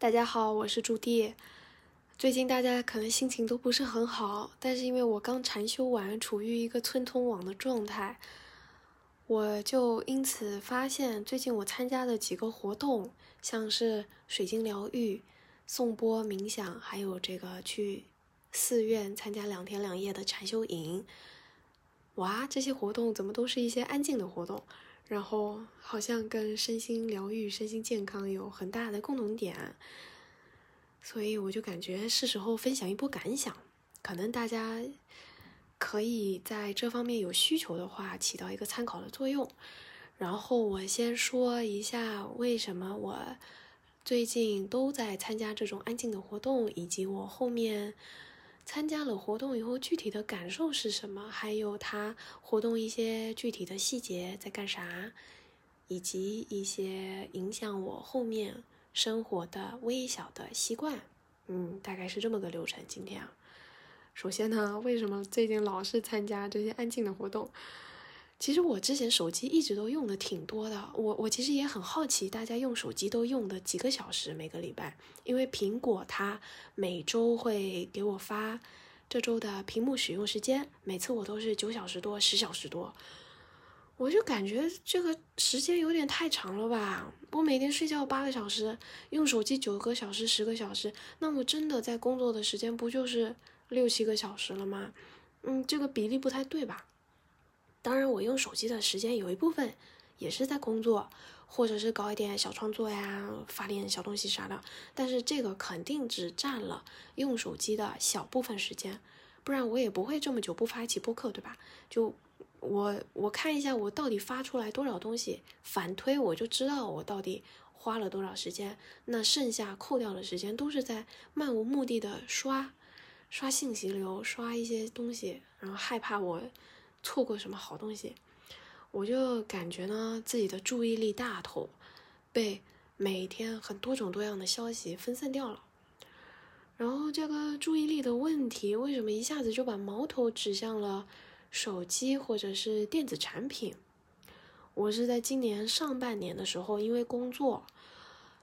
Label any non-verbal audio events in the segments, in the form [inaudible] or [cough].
大家好，我是朱棣。最近大家可能心情都不是很好，但是因为我刚禅修完，处于一个村通网的状态，我就因此发现，最近我参加的几个活动，像是水晶疗愈、颂钵冥想，还有这个去寺院参加两天两夜的禅修营，哇，这些活动怎么都是一些安静的活动？然后好像跟身心疗愈、身心健康有很大的共同点，所以我就感觉是时候分享一波感想，可能大家可以在这方面有需求的话，起到一个参考的作用。然后我先说一下为什么我最近都在参加这种安静的活动，以及我后面。参加了活动以后，具体的感受是什么？还有他活动一些具体的细节在干啥，以及一些影响我后面生活的微小的习惯。嗯，大概是这么个流程。今天啊，首先呢，为什么最近老是参加这些安静的活动？其实我之前手机一直都用的挺多的，我我其实也很好奇，大家用手机都用的几个小时每个礼拜？因为苹果它每周会给我发这周的屏幕使用时间，每次我都是九小时多、十小时多，我就感觉这个时间有点太长了吧？我每天睡觉八个小时，用手机九个小时、十个小时，那我真的在工作的时间不就是六七个小时了吗？嗯，这个比例不太对吧？当然，我用手机的时间有一部分也是在工作，或者是搞一点小创作呀，发点小东西啥的。但是这个肯定只占了用手机的小部分时间，不然我也不会这么久不发一期播客，对吧？就我我看一下我到底发出来多少东西，反推我就知道我到底花了多少时间。那剩下扣掉的时间都是在漫无目的的刷刷信息流，刷一些东西，然后害怕我。错过什么好东西，我就感觉呢，自己的注意力大头被每天很多种多样的消息分散掉了。然后这个注意力的问题，为什么一下子就把矛头指向了手机或者是电子产品？我是在今年上半年的时候，因为工作，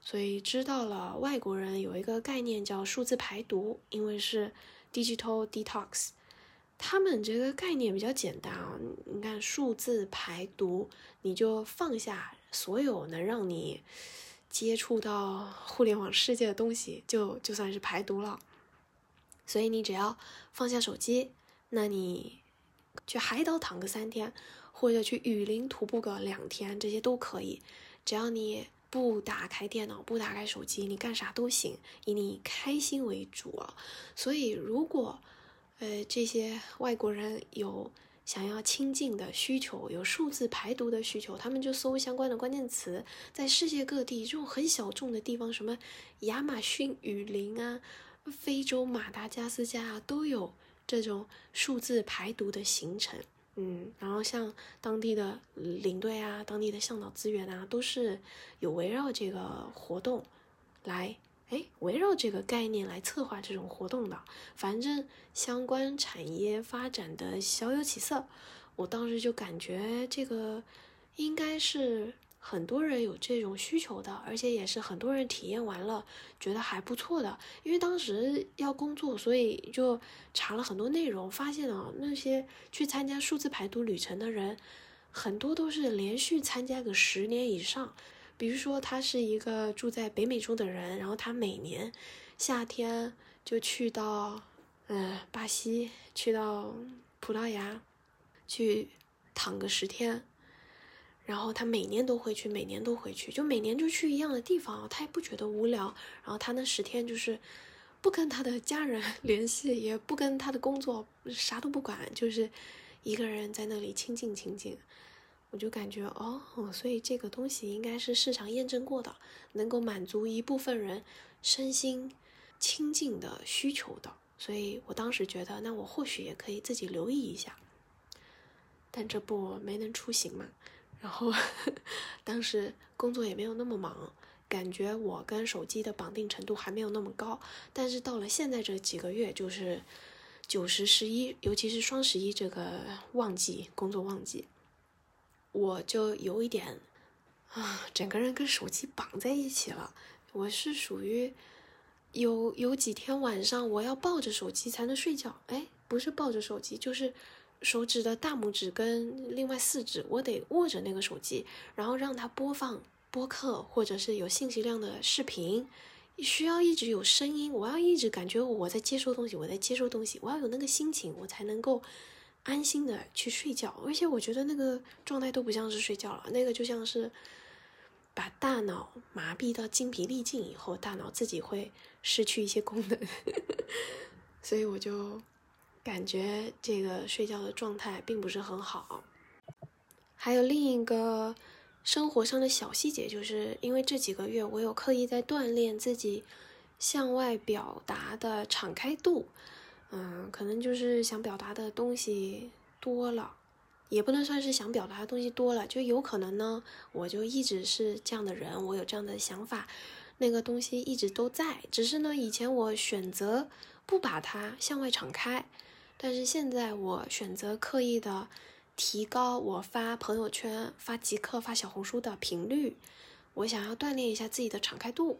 所以知道了外国人有一个概念叫数字排毒，因为是 digital detox。他们这个概念比较简单啊，你看数字排毒，你就放下所有能让你接触到互联网世界的东西，就就算是排毒了。所以你只要放下手机，那你去海岛躺个三天，或者去雨林徒步个两天，这些都可以。只要你不打开电脑，不打开手机，你干啥都行，以你开心为主啊。所以如果呃，这些外国人有想要亲近的需求，有数字排毒的需求，他们就搜相关的关键词，在世界各地这种很小众的地方，什么亚马逊雨林啊、非洲马达加斯加啊，都有这种数字排毒的行程。嗯，然后像当地的领队啊、当地的向导资源啊，都是有围绕这个活动来。哎，围绕这个概念来策划这种活动的，反正相关产业发展的小有起色，我当时就感觉这个应该是很多人有这种需求的，而且也是很多人体验完了觉得还不错的。因为当时要工作，所以就查了很多内容，发现啊，那些去参加数字排毒旅程的人，很多都是连续参加个十年以上。比如说，他是一个住在北美洲的人，然后他每年夏天就去到，嗯，巴西，去到葡萄牙，去躺个十天，然后他每年都会去，每年都会去，就每年就去一样的地方，他也不觉得无聊。然后他那十天就是不跟他的家人 [laughs] 联系，也不跟他的工作，啥都不管，就是一个人在那里清静清静。我就感觉哦，所以这个东西应该是市场验证过的，能够满足一部分人身心清净的需求的。所以我当时觉得，那我或许也可以自己留意一下。但这不没能出行嘛，然后 [laughs] 当时工作也没有那么忙，感觉我跟手机的绑定程度还没有那么高。但是到了现在这几个月，就是九十十一，尤其是双十一这个旺季，工作旺季。我就有一点啊，整个人跟手机绑在一起了，我是属于有有几天晚上我要抱着手机才能睡觉。哎，不是抱着手机，就是手指的大拇指跟另外四指，我得握着那个手机，然后让它播放播客或者是有信息量的视频，需要一直有声音，我要一直感觉我在接收东西，我在接收东西，我要有那个心情，我才能够。安心的去睡觉，而且我觉得那个状态都不像是睡觉了，那个就像是把大脑麻痹到精疲力尽以后，大脑自己会失去一些功能，[laughs] 所以我就感觉这个睡觉的状态并不是很好。还有另一个生活上的小细节，就是因为这几个月我有刻意在锻炼自己向外表达的敞开度。嗯，可能就是想表达的东西多了，也不能算是想表达的东西多了，就有可能呢，我就一直是这样的人，我有这样的想法，那个东西一直都在，只是呢，以前我选择不把它向外敞开，但是现在我选择刻意的提高我发朋友圈、发极客、发小红书的频率，我想要锻炼一下自己的敞开度。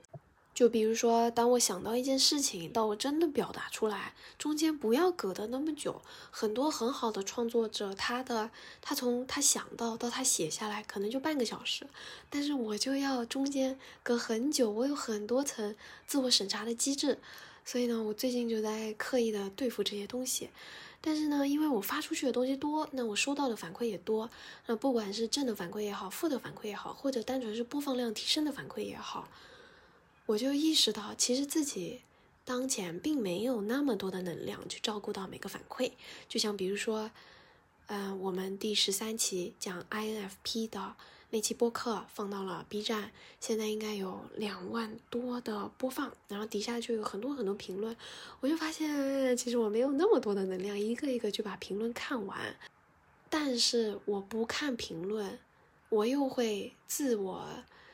就比如说，当我想到一件事情，到我真的表达出来，中间不要隔得那么久。很多很好的创作者，他的他从他想到到他写下来，可能就半个小时，但是我就要中间隔很久，我有很多层自我审查的机制，所以呢，我最近就在刻意的对付这些东西。但是呢，因为我发出去的东西多，那我收到的反馈也多，那不管是正的反馈也好，负的反馈也好，或者单纯是播放量提升的反馈也好。我就意识到，其实自己当前并没有那么多的能量去照顾到每个反馈。就像比如说，嗯，我们第十三期讲 INFP 的那期播客放到了 B 站，现在应该有两万多的播放，然后底下就有很多很多评论。我就发现，其实我没有那么多的能量，一个一个就把评论看完。但是我不看评论，我又会自我。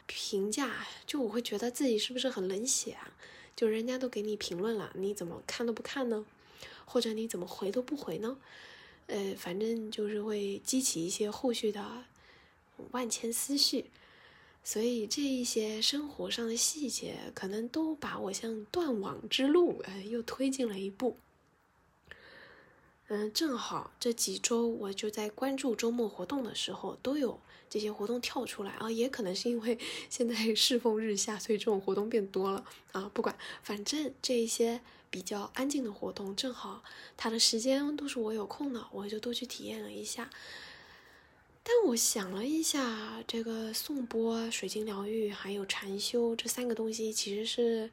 评价就我会觉得自己是不是很冷血啊？就人家都给你评论了，你怎么看都不看呢？或者你怎么回都不回呢？呃，反正就是会激起一些后续的万千思绪，所以这一些生活上的细节，可能都把我向断网之路，呃，又推进了一步。嗯，正好这几周我就在关注周末活动的时候，都有这些活动跳出来啊，也可能是因为 [laughs] 现在 [laughs] 世风日下，所以这种活动变多了啊。不管，反正这一些比较安静的活动，正好它的时间都是我有空的，我就都去体验了一下。但我想了一下，这个颂钵、水晶疗愈还有禅修这三个东西，其实是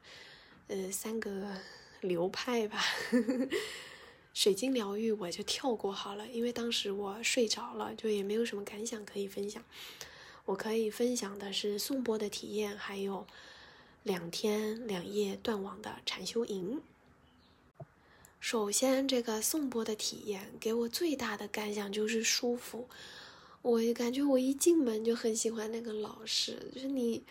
呃三个流派吧。[laughs] 水晶疗愈我就跳过好了，因为当时我睡着了，就也没有什么感想可以分享。我可以分享的是颂钵的体验，还有两天两夜断网的禅修营。首先，这个颂钵的体验给我最大的感想就是舒服。我感觉我一进门就很喜欢那个老师，就是你。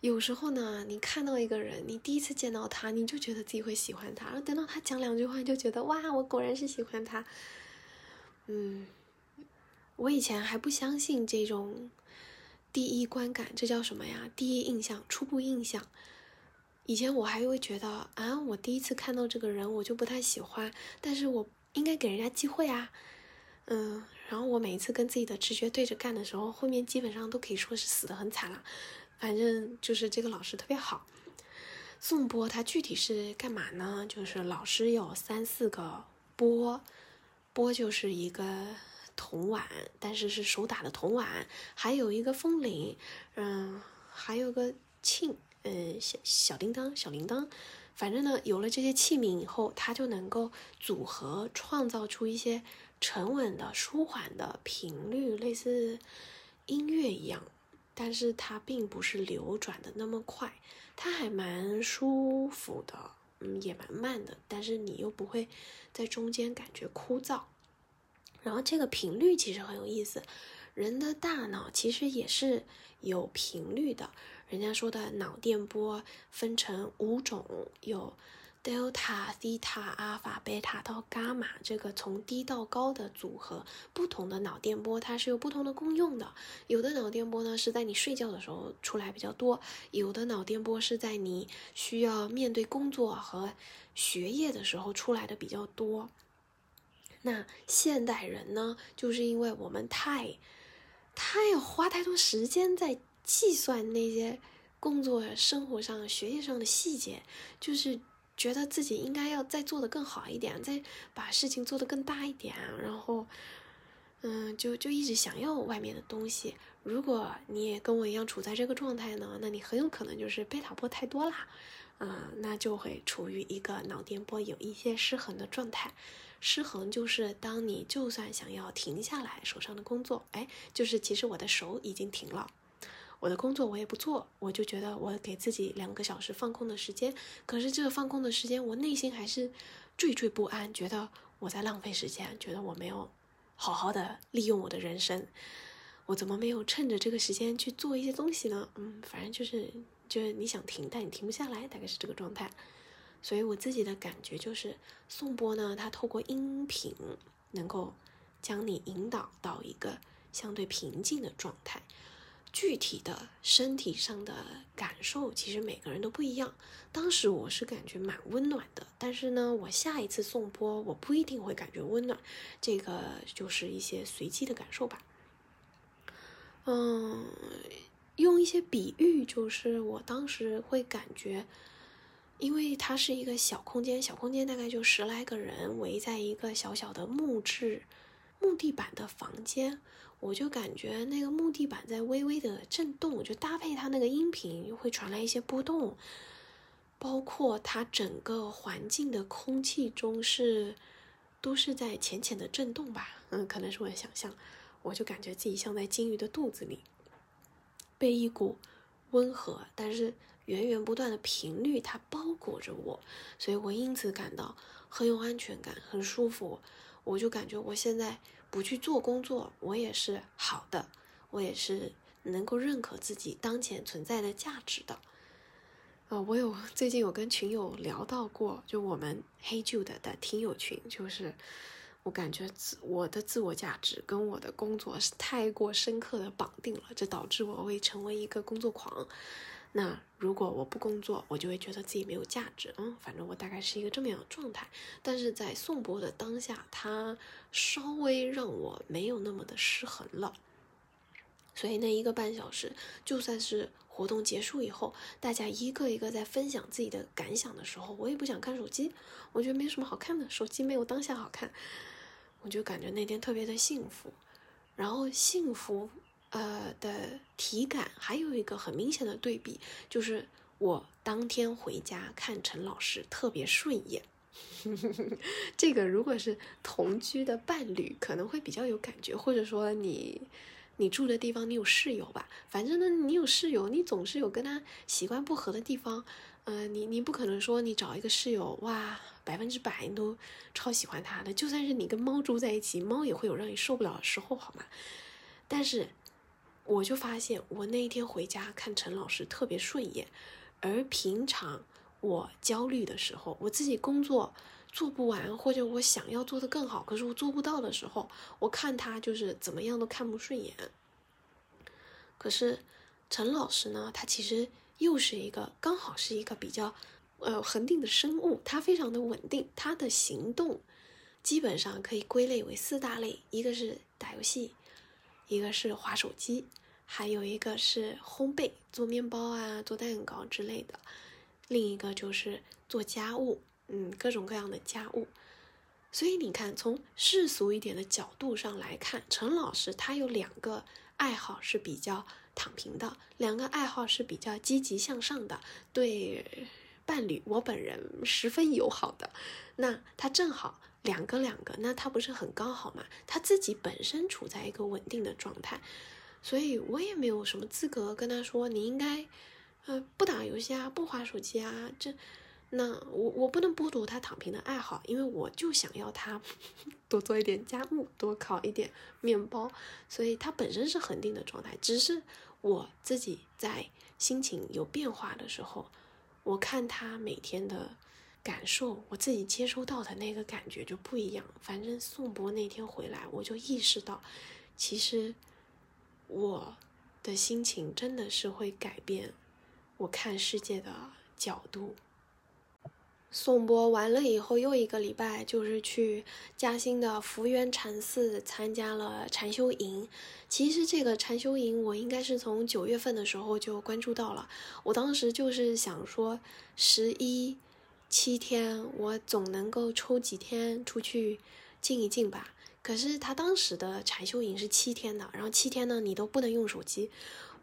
有时候呢，你看到一个人，你第一次见到他，你就觉得自己会喜欢他，然后等到他讲两句话，就觉得哇，我果然是喜欢他。嗯，我以前还不相信这种第一观感，这叫什么呀？第一印象、初步印象。以前我还会觉得啊，我第一次看到这个人，我就不太喜欢，但是我应该给人家机会啊。嗯，然后我每一次跟自己的直觉对着干的时候，后面基本上都可以说是死的很惨了。反正就是这个老师特别好。颂钵它具体是干嘛呢？就是老师有三四个钵，钵就是一个铜碗，但是是手打的铜碗，还有一个风铃，嗯，还有个磬，嗯，小小叮当、小铃铛。反正呢，有了这些器皿以后，它就能够组合创造出一些沉稳的、舒缓的频率，类似音乐一样。但是它并不是流转的那么快，它还蛮舒服的，嗯，也蛮慢的。但是你又不会在中间感觉枯燥。然后这个频率其实很有意思，人的大脑其实也是有频率的。人家说的脑电波分成五种，有 delta、theta、阿尔法、贝塔到伽马这个从低到高的组合，不同的脑电波它是有不同的功用的。有的脑电波呢是在你睡觉的时候出来比较多，有的脑电波是在你需要面对工作和学业的时候出来的比较多。那现代人呢，就是因为我们太太花太多时间在计算那些工作、生活上、学业上的细节，就是。觉得自己应该要再做的更好一点，再把事情做得更大一点，然后，嗯，就就一直想要外面的东西。如果你也跟我一样处在这个状态呢，那你很有可能就是贝塔波太多啦，嗯，那就会处于一个脑电波有一些失衡的状态。失衡就是当你就算想要停下来手上的工作，哎，就是其实我的手已经停了。我的工作我也不做，我就觉得我给自己两个小时放空的时间。可是这个放空的时间，我内心还是惴惴不安，觉得我在浪费时间，觉得我没有好好的利用我的人生。我怎么没有趁着这个时间去做一些东西呢？嗯，反正就是就是你想停，但你停不下来，大概是这个状态。所以我自己的感觉就是，颂钵呢，它透过音频能够将你引导到一个相对平静的状态。具体的身体上的感受，其实每个人都不一样。当时我是感觉蛮温暖的，但是呢，我下一次送波，我不一定会感觉温暖。这个就是一些随机的感受吧。嗯，用一些比喻，就是我当时会感觉，因为它是一个小空间，小空间大概就十来个人围在一个小小的木质木地板的房间。我就感觉那个木地板在微微的震动，就搭配它那个音频会传来一些波动，包括它整个环境的空气中是都是在浅浅的震动吧，嗯，可能是我的想象，我就感觉自己像在金鱼的肚子里，被一股温和但是源源不断的频率它包裹着我，所以我因此感到很有安全感，很舒服，我就感觉我现在。不去做工作，我也是好的，我也是能够认可自己当前存在的价值的。啊，我有最近有跟群友聊到过，就我们黑 Jude 的听友群，就是我感觉自我的自我价值跟我的工作是太过深刻的绑定了，这导致我会成为一个工作狂。那如果我不工作，我就会觉得自己没有价值。嗯，反正我大概是一个这么样的状态。但是在宋博的当下，他稍微让我没有那么的失衡了。所以那一个半小时，就算是活动结束以后，大家一个一个在分享自己的感想的时候，我也不想看手机。我觉得没什么好看的，手机没有当下好看。我就感觉那天特别的幸福，然后幸福。呃的体感还有一个很明显的对比，就是我当天回家看陈老师特别顺眼。[laughs] 这个如果是同居的伴侣，可能会比较有感觉，或者说你你住的地方你有室友吧，反正呢你有室友，你总是有跟他习惯不合的地方。呃，你你不可能说你找一个室友哇，百分之百你都超喜欢他的，就算是你跟猫住在一起，猫也会有让你受不了的时候，好吗？但是。我就发现，我那一天回家看陈老师特别顺眼，而平常我焦虑的时候，我自己工作做不完，或者我想要做的更好，可是我做不到的时候，我看他就是怎么样都看不顺眼。可是陈老师呢，他其实又是一个刚好是一个比较呃恒定的生物，他非常的稳定，他的行动基本上可以归类为四大类，一个是打游戏。一个是划手机，还有一个是烘焙，做面包啊，做蛋糕之类的。另一个就是做家务，嗯，各种各样的家务。所以你看，从世俗一点的角度上来看，陈老师他有两个爱好是比较躺平的，两个爱好是比较积极向上的，对伴侣我本人十分友好的。那他正好。两个两个，那他不是很刚好吗？他自己本身处在一个稳定的状态，所以我也没有什么资格跟他说你应该，呃，不打游戏啊，不划手机啊。这，那我我不能剥夺他躺平的爱好，因为我就想要他 [laughs] 多做一点家务，多烤一点面包，所以他本身是恒定的状态。只是我自己在心情有变化的时候，我看他每天的。感受，我自己接收到的那个感觉就不一样。反正宋博那天回来，我就意识到，其实我的心情真的是会改变我看世界的角度。宋博完了以后，又一个礼拜就是去嘉兴的福源禅寺参加了禅修营。其实这个禅修营我应该是从九月份的时候就关注到了。我当时就是想说，十一七天我总能够抽几天出去静一静吧。可是他当时的禅修营是七天的，然后七天呢你都不能用手机，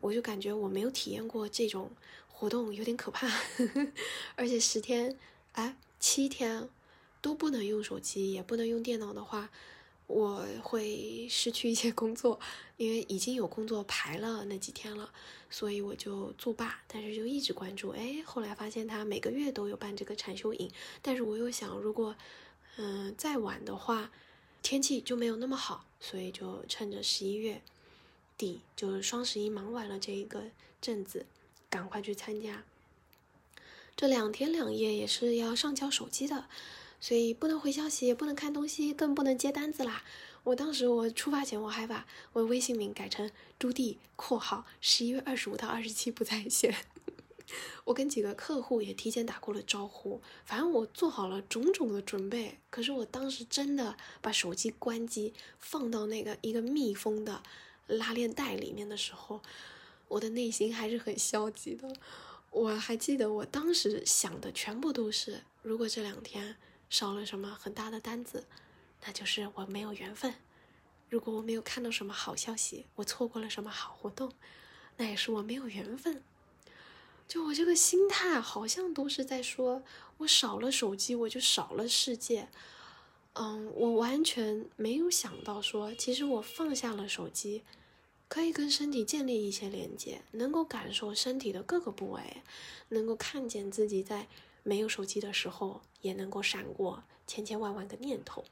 我就感觉我没有体验过这种活动，有点可怕。[laughs] 而且十天。哎，七天都不能用手机，也不能用电脑的话，我会失去一些工作，因为已经有工作排了那几天了，所以我就作罢。但是就一直关注，哎，后来发现他每个月都有办这个禅修营，但是我又想，如果嗯再晚的话，天气就没有那么好，所以就趁着十一月底，就是双十一忙完了这一个阵子，赶快去参加。这两天两夜也是要上交手机的，所以不能回消息，也不能看东西，更不能接单子啦。我当时我出发前我还把我微信名改成朱棣（括号十一月二十五到二十七不在线）。我跟几个客户也提前打过了招呼，反正我做好了种种的准备。可是我当时真的把手机关机，放到那个一个密封的拉链袋里面的时候，我的内心还是很消极的。我还记得我当时想的全部都是，如果这两天少了什么很大的单子，那就是我没有缘分；如果我没有看到什么好消息，我错过了什么好活动，那也是我没有缘分。就我这个心态，好像都是在说，我少了手机，我就少了世界。嗯，我完全没有想到说，其实我放下了手机。可以跟身体建立一些连接，能够感受身体的各个部位，能够看见自己在没有手机的时候也能够闪过千千万万个念头，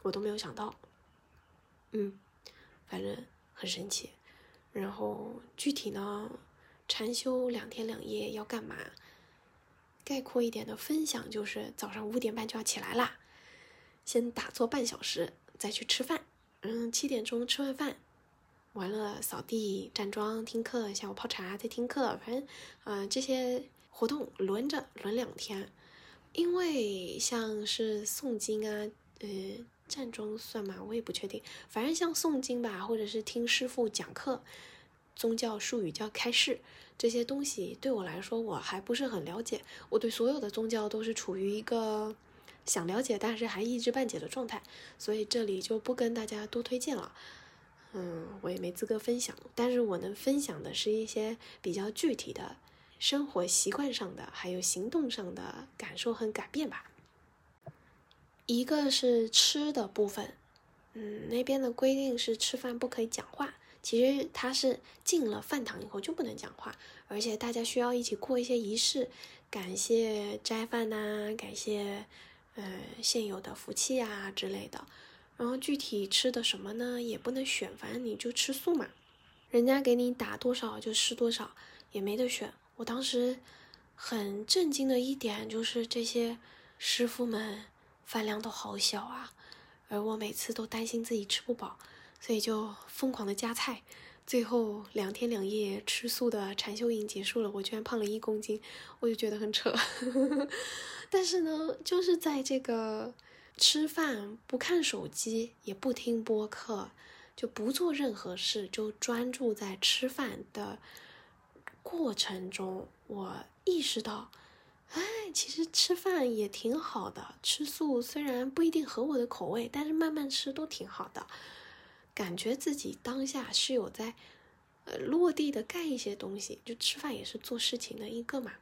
我都没有想到。嗯，反正很神奇。然后具体呢，禅修两天两夜要干嘛？概括一点的分享就是：早上五点半就要起来啦，先打坐半小时，再去吃饭。嗯，七点钟吃完饭。完了，扫地、站桩、听课，下午泡茶再听课，反正，呃，这些活动轮着轮两天。因为像是诵经啊，呃，站桩算吗？我也不确定。反正像诵经吧，或者是听师傅讲课，宗教术语叫开示，这些东西对我来说我还不是很了解。我对所有的宗教都是处于一个想了解，但是还一知半解的状态，所以这里就不跟大家多推荐了。嗯，我也没资格分享，但是我能分享的是一些比较具体的生活习惯上的，还有行动上的感受和改变吧。一个是吃的部分，嗯，那边的规定是吃饭不可以讲话，其实它是进了饭堂以后就不能讲话，而且大家需要一起过一些仪式，感谢斋饭呐，感谢呃现有的福气啊之类的。然后具体吃的什么呢？也不能选，反正你就吃素嘛。人家给你打多少就吃多少，也没得选。我当时很震惊的一点就是这些师傅们饭量都好小啊，而我每次都担心自己吃不饱，所以就疯狂的加菜。最后两天两夜吃素的禅修营结束了，我居然胖了一公斤，我就觉得很扯。[laughs] 但是呢，就是在这个。吃饭不看手机，也不听播客，就不做任何事，就专注在吃饭的过程中。我意识到，哎，其实吃饭也挺好的。吃素虽然不一定合我的口味，但是慢慢吃都挺好的。感觉自己当下是有在，呃，落地的干一些东西。就吃饭也是做事情的一个嘛。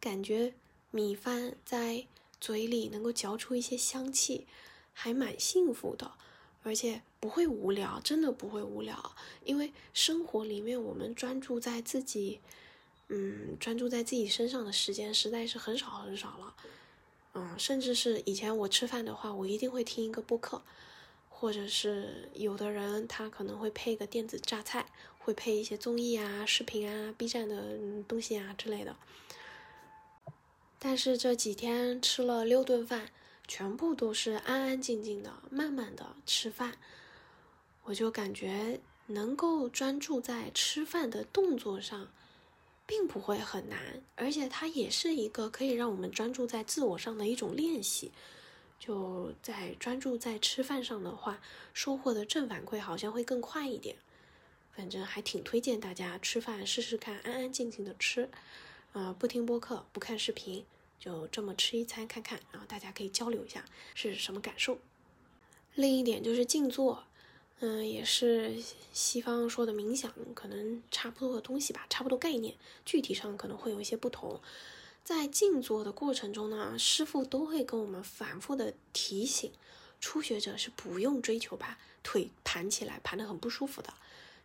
感觉米饭在。嘴里能够嚼出一些香气，还蛮幸福的，而且不会无聊，真的不会无聊。因为生活里面我们专注在自己，嗯，专注在自己身上的时间实在是很少很少了。嗯，甚至是以前我吃饭的话，我一定会听一个播客，或者是有的人他可能会配个电子榨菜，会配一些综艺啊、视频啊、B 站的东西啊之类的。但是这几天吃了六顿饭，全部都是安安静静的、慢慢的吃饭，我就感觉能够专注在吃饭的动作上，并不会很难，而且它也是一个可以让我们专注在自我上的一种练习。就在专注在吃饭上的话，收获的正反馈好像会更快一点。反正还挺推荐大家吃饭试试看，安安静静的吃。呃，不听播客，不看视频，就这么吃一餐看看，然后大家可以交流一下是什么感受。另一点就是静坐，嗯，也是西方说的冥想，可能差不多的东西吧，差不多概念，具体上可能会有一些不同。在静坐的过程中呢，师傅都会跟我们反复的提醒，初学者是不用追求把腿盘起来，盘得很不舒服的。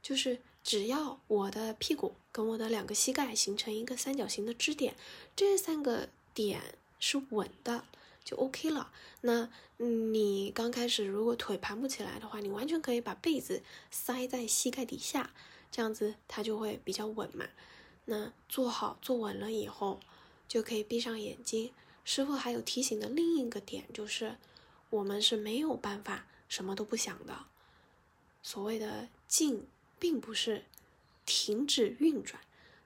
就是只要我的屁股跟我的两个膝盖形成一个三角形的支点，这三个点是稳的，就 OK 了。那你刚开始如果腿盘不起来的话，你完全可以把被子塞在膝盖底下，这样子它就会比较稳嘛。那坐好坐稳了以后，就可以闭上眼睛。师傅还有提醒的另一个点就是，我们是没有办法什么都不想的。所谓的静。并不是停止运转，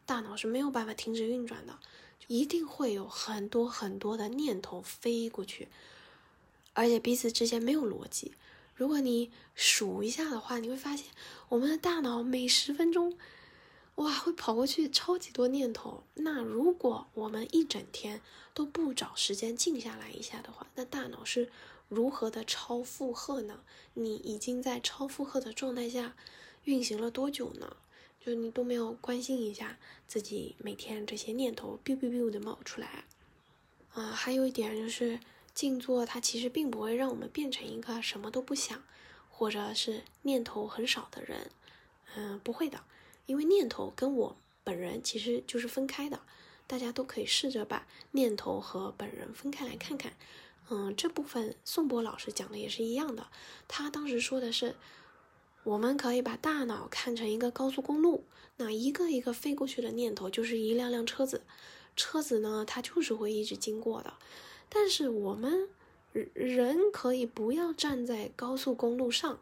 大脑是没有办法停止运转的，一定会有很多很多的念头飞过去，而且彼此之间没有逻辑。如果你数一下的话，你会发现我们的大脑每十分钟，哇，会跑过去超级多念头。那如果我们一整天都不找时间静下来一下的话，那大脑是如何的超负荷呢？你已经在超负荷的状态下。运行了多久呢？就你都没有关心一下自己每天这些念头 biu biu biu 的冒出来，啊，还有一点就是静坐，它其实并不会让我们变成一个什么都不想，或者是念头很少的人，嗯，不会的，因为念头跟我本人其实就是分开的，大家都可以试着把念头和本人分开来看看，嗯，这部分宋波老师讲的也是一样的，他当时说的是。我们可以把大脑看成一个高速公路，那一个一个飞过去的念头就是一辆辆车子，车子呢，它就是会一直经过的。但是我们人可以不要站在高速公路上，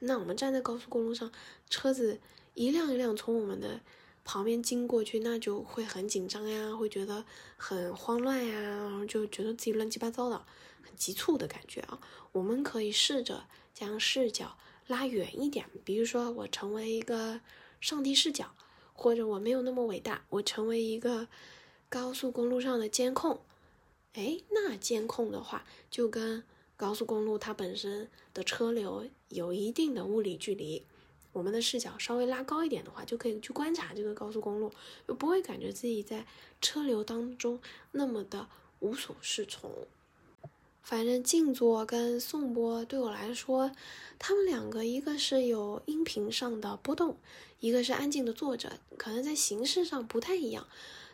那我们站在高速公路上，车子一辆一辆从我们的旁边经过去，那就会很紧张呀，会觉得很慌乱呀，然后就觉得自己乱七八糟的，很急促的感觉啊。我们可以试着将视角。拉远一点，比如说我成为一个上帝视角，或者我没有那么伟大，我成为一个高速公路上的监控。哎，那监控的话，就跟高速公路它本身的车流有一定的物理距离，我们的视角稍微拉高一点的话，就可以去观察这个高速公路，就不会感觉自己在车流当中那么的无所适从。反正静坐跟颂钵对我来说，他们两个一个是有音频上的波动，一个是安静的坐着，可能在形式上不太一样，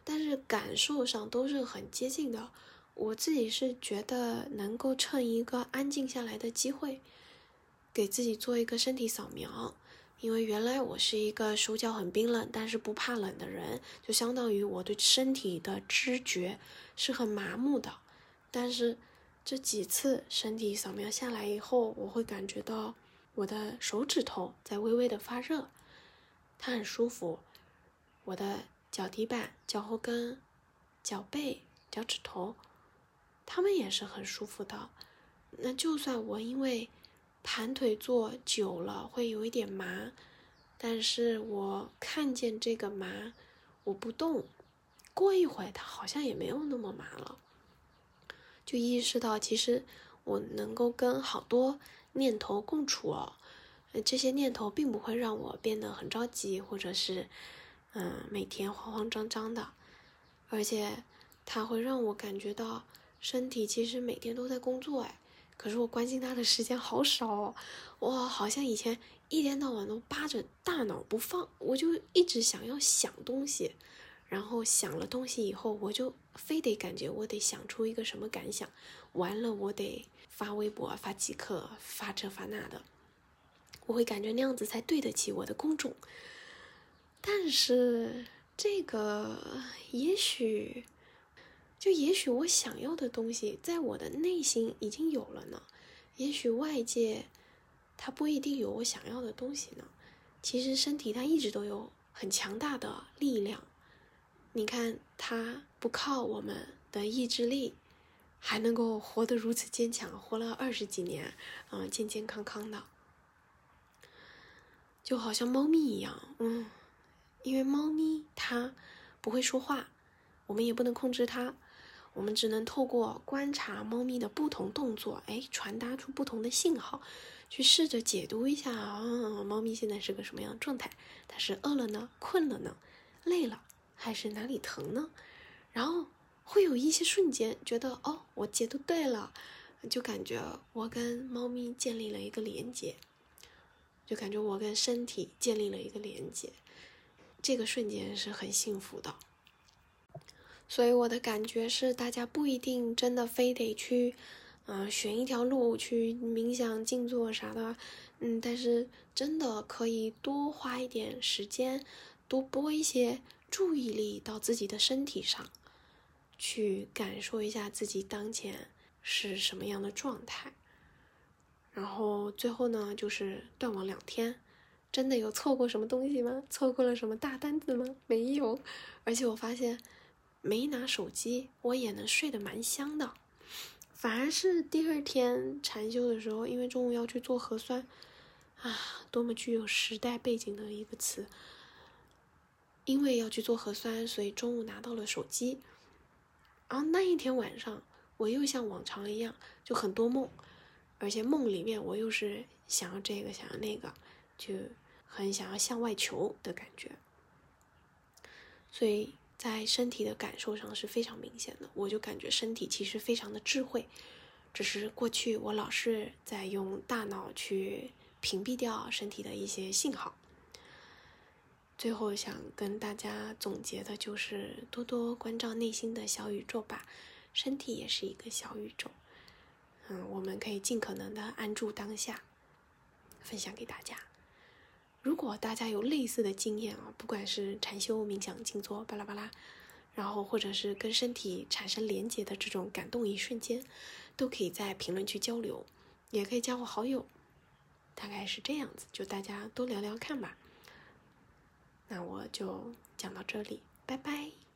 但是感受上都是很接近的。我自己是觉得能够趁一个安静下来的机会，给自己做一个身体扫描，因为原来我是一个手脚很冰冷，但是不怕冷的人，就相当于我对身体的知觉是很麻木的，但是。这几次身体扫描下来以后，我会感觉到我的手指头在微微的发热，它很舒服。我的脚底板、脚后跟、脚背、脚趾头，它们也是很舒服的。那就算我因为盘腿坐久了会有一点麻，但是我看见这个麻，我不动，过一会它好像也没有那么麻了。就意识到，其实我能够跟好多念头共处哦，这些念头并不会让我变得很着急，或者是，嗯，每天慌慌张张的，而且它会让我感觉到身体其实每天都在工作哎，可是我关心它的时间好少哦，我好像以前一天到晚都扒着大脑不放，我就一直想要想东西。然后想了东西以后，我就非得感觉我得想出一个什么感想，完了我得发微博、发即刻、发这发那的，我会感觉那样子才对得起我的公众。但是这个也许就也许我想要的东西在我的内心已经有了呢，也许外界它不一定有我想要的东西呢。其实身体它一直都有很强大的力量，你看它不靠我们的意志力，还能够活得如此坚强，活了二十几年，嗯，健健康康的，就好像猫咪一样，嗯，因为猫咪它不会说话，我们也不能控制它，我们只能透过观察猫咪的不同动作，哎，传达出不同的信号。去试着解读一下啊，猫咪现在是个什么样的状态？它是饿了呢，困了呢，累了，还是哪里疼呢？然后会有一些瞬间觉得，哦，我解读对了，就感觉我跟猫咪建立了一个连接，就感觉我跟身体建立了一个连接，这个瞬间是很幸福的。所以我的感觉是，大家不一定真的非得去。嗯，选一条路去冥想、静坐啥的，嗯，但是真的可以多花一点时间，多播一些注意力到自己的身体上，去感受一下自己当前是什么样的状态。然后最后呢，就是断网两天，真的有错过什么东西吗？错过了什么大单子吗？没有，而且我发现没拿手机，我也能睡得蛮香的。反而是第二天禅修的时候，因为中午要去做核酸，啊，多么具有时代背景的一个词！因为要去做核酸，所以中午拿到了手机。然后那一天晚上，我又像往常一样，就很多梦，而且梦里面我又是想要这个，想要那个，就很想要向外求的感觉，所以。在身体的感受上是非常明显的，我就感觉身体其实非常的智慧，只是过去我老是在用大脑去屏蔽掉身体的一些信号。最后想跟大家总结的就是多多关照内心的小宇宙吧，身体也是一个小宇宙，嗯，我们可以尽可能的安住当下，分享给大家。如果大家有类似的经验啊，不管是禅修、冥想、静坐，巴拉巴拉，然后或者是跟身体产生连接的这种感动一瞬间，都可以在评论区交流，也可以加我好友，大概是这样子，就大家多聊聊看吧。那我就讲到这里，拜拜。